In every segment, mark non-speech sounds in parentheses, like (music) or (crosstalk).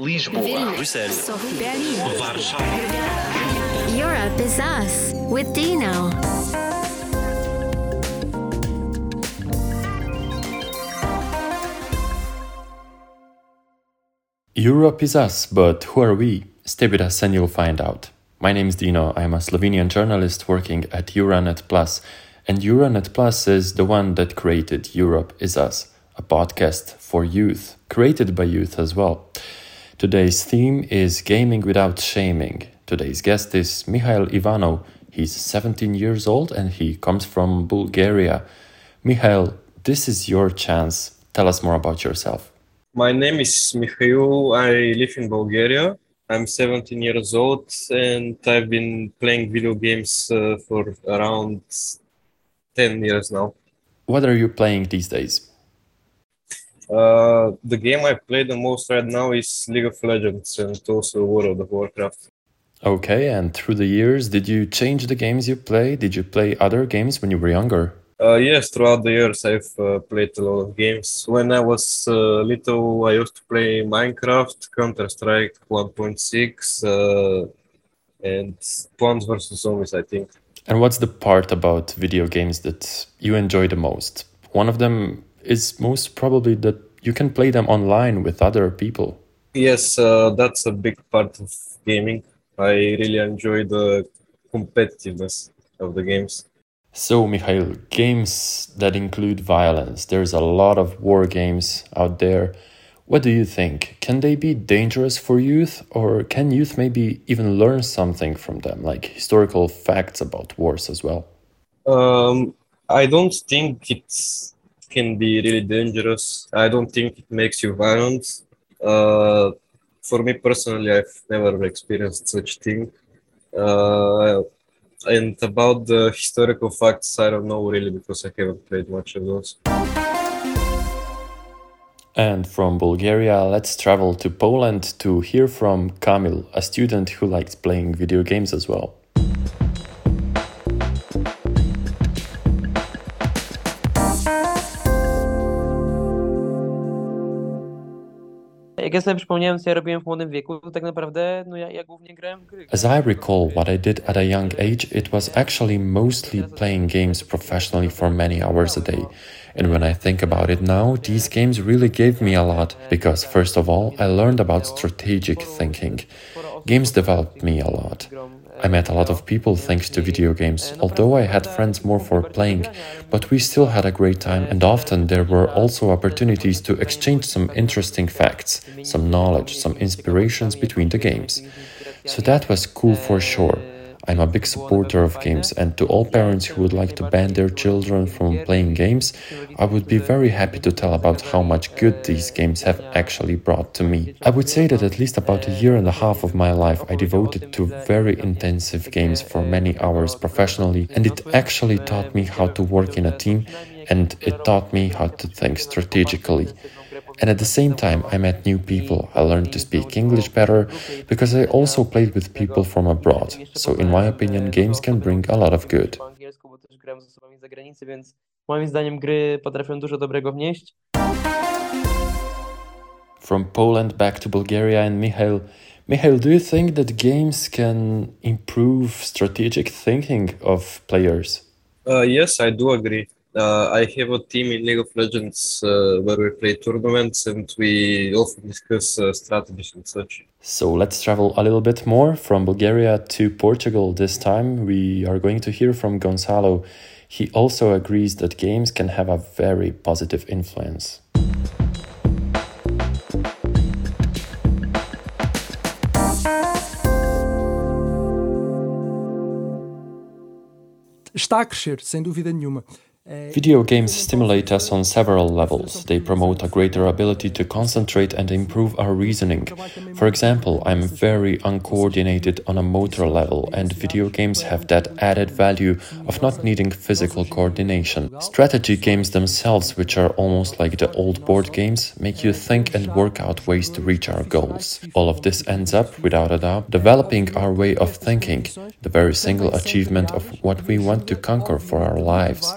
Lisboa, Bruxelas, Berlin. Warszawa. Europe is us with Dino. Europe is us, but who are we? Stay with us and you'll find out. My name is Dino. I'm a Slovenian journalist working at Euranet Plus, and Euranet Plus is the one that created Europe is Us, a podcast for youth, created by youth as well. Today's theme is gaming without shaming. Today's guest is Mihail Ivanov. He's 17 years old and he comes from Bulgaria. Mihail, this is your chance. Tell us more about yourself. My name is Mihail. I live in Bulgaria. I'm 17 years old and I've been playing video games uh, for around 10 years now. What are you playing these days? Uh, the game I play the most right now is League of Legends and also World of Warcraft. Okay, and through the years, did you change the games you play? Did you play other games when you were younger? Uh, yes, throughout the years I've uh, played a lot of games. When I was uh, little, I used to play Minecraft, Counter Strike 1.6, uh, and Plants vs Zombies, I think. And what's the part about video games that you enjoy the most? One of them is most probably that you can play them online with other people. Yes, uh, that's a big part of gaming. I really enjoy the competitiveness of the games. So, Mihail, games that include violence, there's a lot of war games out there. What do you think? Can they be dangerous for youth, or can youth maybe even learn something from them, like historical facts about wars as well? Um, I don't think it can be really dangerous. I don't think it makes you violent. Uh, for me personally, I've never experienced such thing. Uh, and about the historical facts, I don't know really because I haven't played much of those. And from Bulgaria, let's travel to Poland to hear from Kamil, a student who likes playing video games as well. Jak ja sobie przypomniałem, co ja robiłem w młodym wieku, to tak naprawdę no ja, ja głównie grałem gry. As I recall what I did at a young age, it was actually mostly playing games professionally for many hours a day. And when I think about it now, these games really gave me a lot because, first of all, I learned about strategic thinking. Games developed me a lot. I met a lot of people thanks to video games, although I had friends more for playing, but we still had a great time, and often there were also opportunities to exchange some interesting facts, some knowledge, some inspirations between the games. So that was cool for sure. I'm a big supporter of games, and to all parents who would like to ban their children from playing games, I would be very happy to tell about how much good these games have actually brought to me. I would say that at least about a year and a half of my life I devoted to very intensive games for many hours professionally, and it actually taught me how to work in a team and it taught me how to think strategically. And at the same time, I met new people. I learned to speak English better because I also played with people from abroad. So, in my opinion, games can bring a lot of good. From Poland back to Bulgaria and Mihail. Mihail, do you think that games can improve strategic thinking of players? Uh, yes, I do agree. Uh, I have a team in League of Legends uh, where we play tournaments and we often discuss uh, strategies and such. So let's travel a little bit more from Bulgaria to Portugal this time. We are going to hear from Gonçalo. He also agrees that games can have a very positive influence. Está a crescer, sem dúvida nenhuma. Video games stimulate us on several levels. They promote a greater ability to concentrate and improve our reasoning. For example, I'm very uncoordinated on a motor level, and video games have that added value of not needing physical coordination. Strategy games themselves, which are almost like the old board games, make you think and work out ways to reach our goals. All of this ends up, without a doubt, developing our way of thinking, the very single achievement of what we want to conquer for our lives.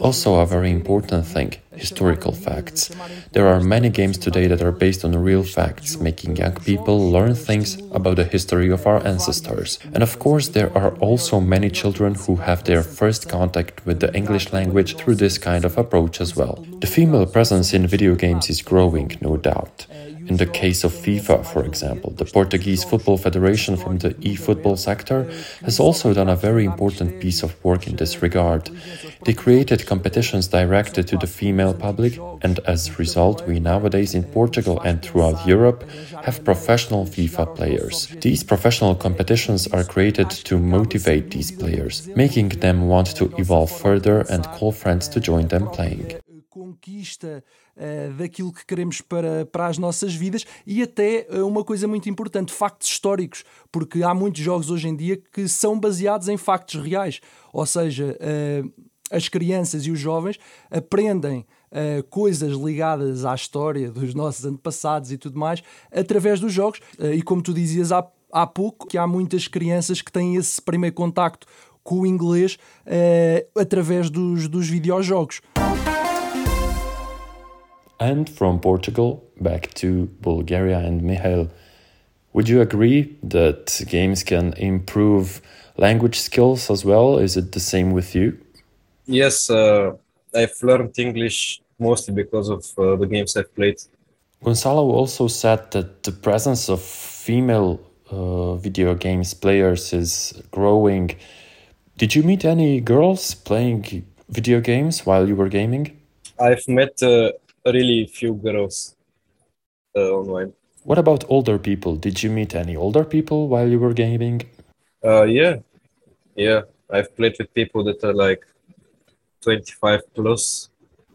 Also, a very important thing historical facts. There are many games today that are based on real facts, making young people learn things about the history of our ancestors. And of course, there are also many children who have their first contact with the English language through this kind of approach as well. The female presence in video games is growing, no doubt. In the case of FIFA, for example, the Portuguese Football Federation from the e-football sector has also done a very important piece of work in this regard. They created competitions directed to the female public, and as a result, we nowadays in Portugal and throughout Europe have professional FIFA players. These professional competitions are created to motivate these players, making them want to evolve further and call friends to join them playing. Uh, daquilo que queremos para, para as nossas vidas e até uh, uma coisa muito importante, factos históricos, porque há muitos jogos hoje em dia que são baseados em factos reais, ou seja, uh, as crianças e os jovens aprendem coisas ligadas à história dos nossos antepassados e tudo mais através dos jogos, e como tu dizias há, há pouco, que há muitas crianças que têm esse primeiro contacto com o inglês através dos, dos videojogos. And from Portugal back to Bulgaria and Mihail. Would you agree that games can improve language skills as well? Is it the same with you? Yes, uh, I've learned English mostly because of uh, the games I've played. Gonçalo also said that the presence of female uh, video games players is growing. Did you meet any girls playing video games while you were gaming? I've met uh, really few girls uh, online. What about older people? Did you meet any older people while you were gaming? Uh, yeah, yeah. I've played with people that are like 25 plus.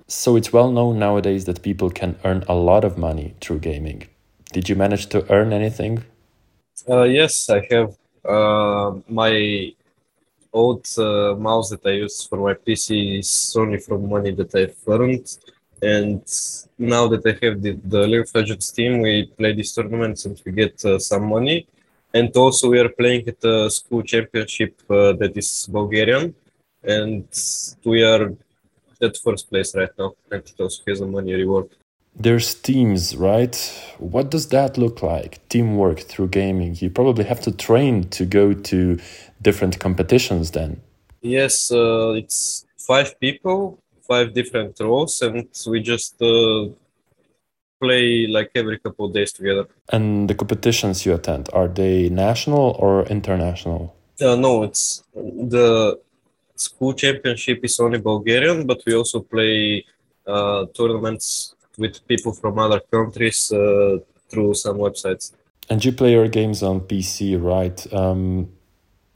So it's well known nowadays that people can earn a lot of money through gaming. Did you manage to earn anything? Uh, yes, I have. Uh, my old uh, mouse that I use for my PC is only from money that I've earned. And now that I have the, the League of team, we play these tournaments and we get uh, some money. And also, we are playing at a school championship uh, that is Bulgarian. And we are at first place right now. And it also has a money reward. There's teams, right? What does that look like? Teamwork through gaming. You probably have to train to go to different competitions then. Yes, uh, it's five people five different roles, and we just uh, play like every couple of days together. And the competitions you attend are they national or international? Uh, no, it's the school championship is only Bulgarian, but we also play uh, tournaments with people from other countries uh, through some websites. And you play your games on PC, right? Um,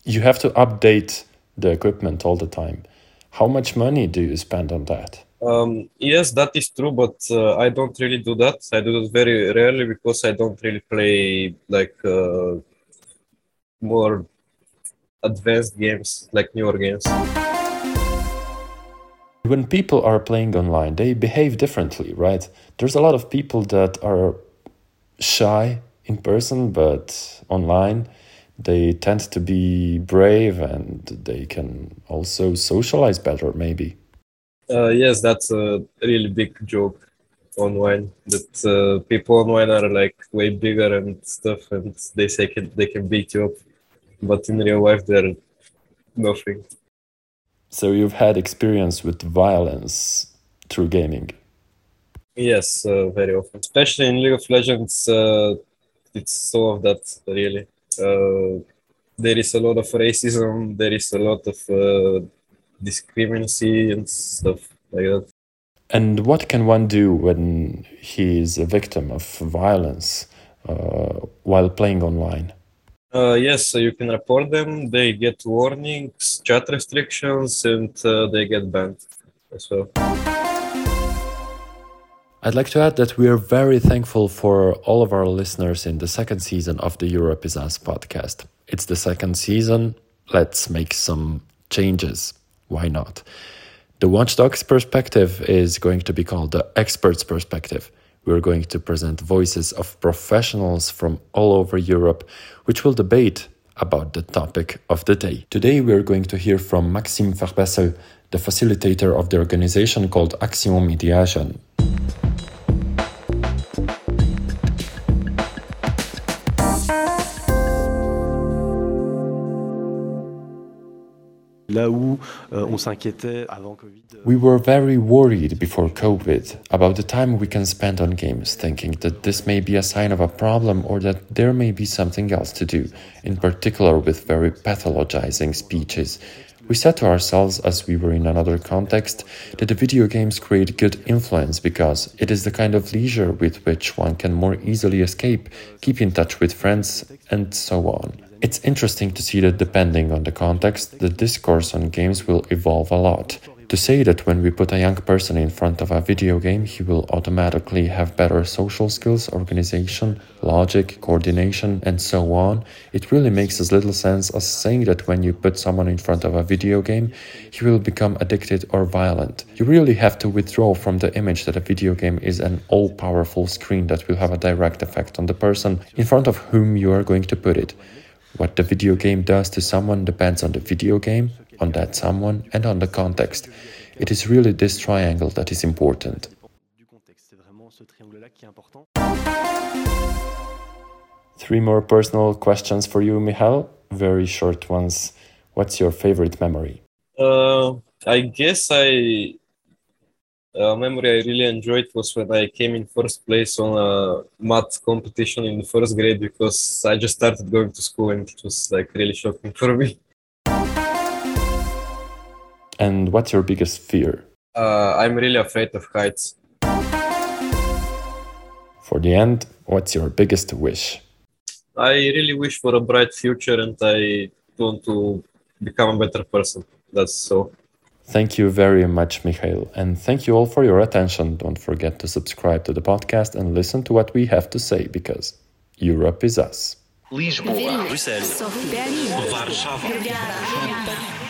you have to update the equipment all the time. How much money do you spend on that? Um, yes, that is true, but uh, I don't really do that. I do it very rarely because I don't really play like uh, more advanced games, like newer games. When people are playing online, they behave differently, right? There's a lot of people that are shy in person, but online they tend to be brave and they can also socialize better maybe. Uh, yes that's a really big joke online that uh, people online are like way bigger and stuff and they say can, they can beat you up but in real life they're nothing. So you've had experience with violence through gaming? Yes uh, very often. Especially in league of legends uh, it's so of that really there is a lot of racism, there is a lot of uh, discrimination and stuff like that. And what can one do when he is a victim of violence uh, while playing online? Uh, yes, so you can report them. They get warnings, chat restrictions, and uh, they get banned as well. I'd like to add that we are very thankful for all of our listeners in the second season of the Europe is Us podcast. It's the second season. Let's make some changes. Why not? The Watchdogs perspective is going to be called the experts perspective. We're going to present voices of professionals from all over Europe, which will debate about the topic of the day. Today we are going to hear from Maxime Verbessel, the facilitator of the organization called Action Mediation. Là où euh, on s'inquiétait avant Covid. euh, We were very worried before COVID about the time we can spend on games, thinking that this may be a sign of a problem or that there may be something else to do, in particular with very pathologizing speeches. We said to ourselves, as we were in another context, that the video games create good influence because it is the kind of leisure with which one can more easily escape, keep in touch with friends, and so on. It's interesting to see that depending on the context, the discourse on games will evolve a lot. To say that when we put a young person in front of a video game, he will automatically have better social skills, organization, logic, coordination, and so on, it really makes as little sense as saying that when you put someone in front of a video game, he will become addicted or violent. You really have to withdraw from the image that a video game is an all powerful screen that will have a direct effect on the person in front of whom you are going to put it. What the video game does to someone depends on the video game, on that someone, and on the context. It is really this triangle that is important. du contexte. C'est vraiment ce triangle-là qui est important. Three more personal questions for you, Mihail. Very short ones. What's your favorite memory? Uh, I guess I a memory I really enjoyed was when I came in first place on a math competition in the first grade because I just started going to school and it was like really shocking (laughs) for me. And what's your biggest fear? Uh, I'm really afraid of heights. For the end, what's your biggest wish? I really wish for a bright future and I want to become a better person. That's so. Thank you very much, Mihail, and thank you all for your attention. Don't forget to subscribe to the podcast and listen to what we have to say because Europe is us. Lisboa, Vilnius, Bruxelles, Sofia, Berlin, Warszawa. Ljubljana.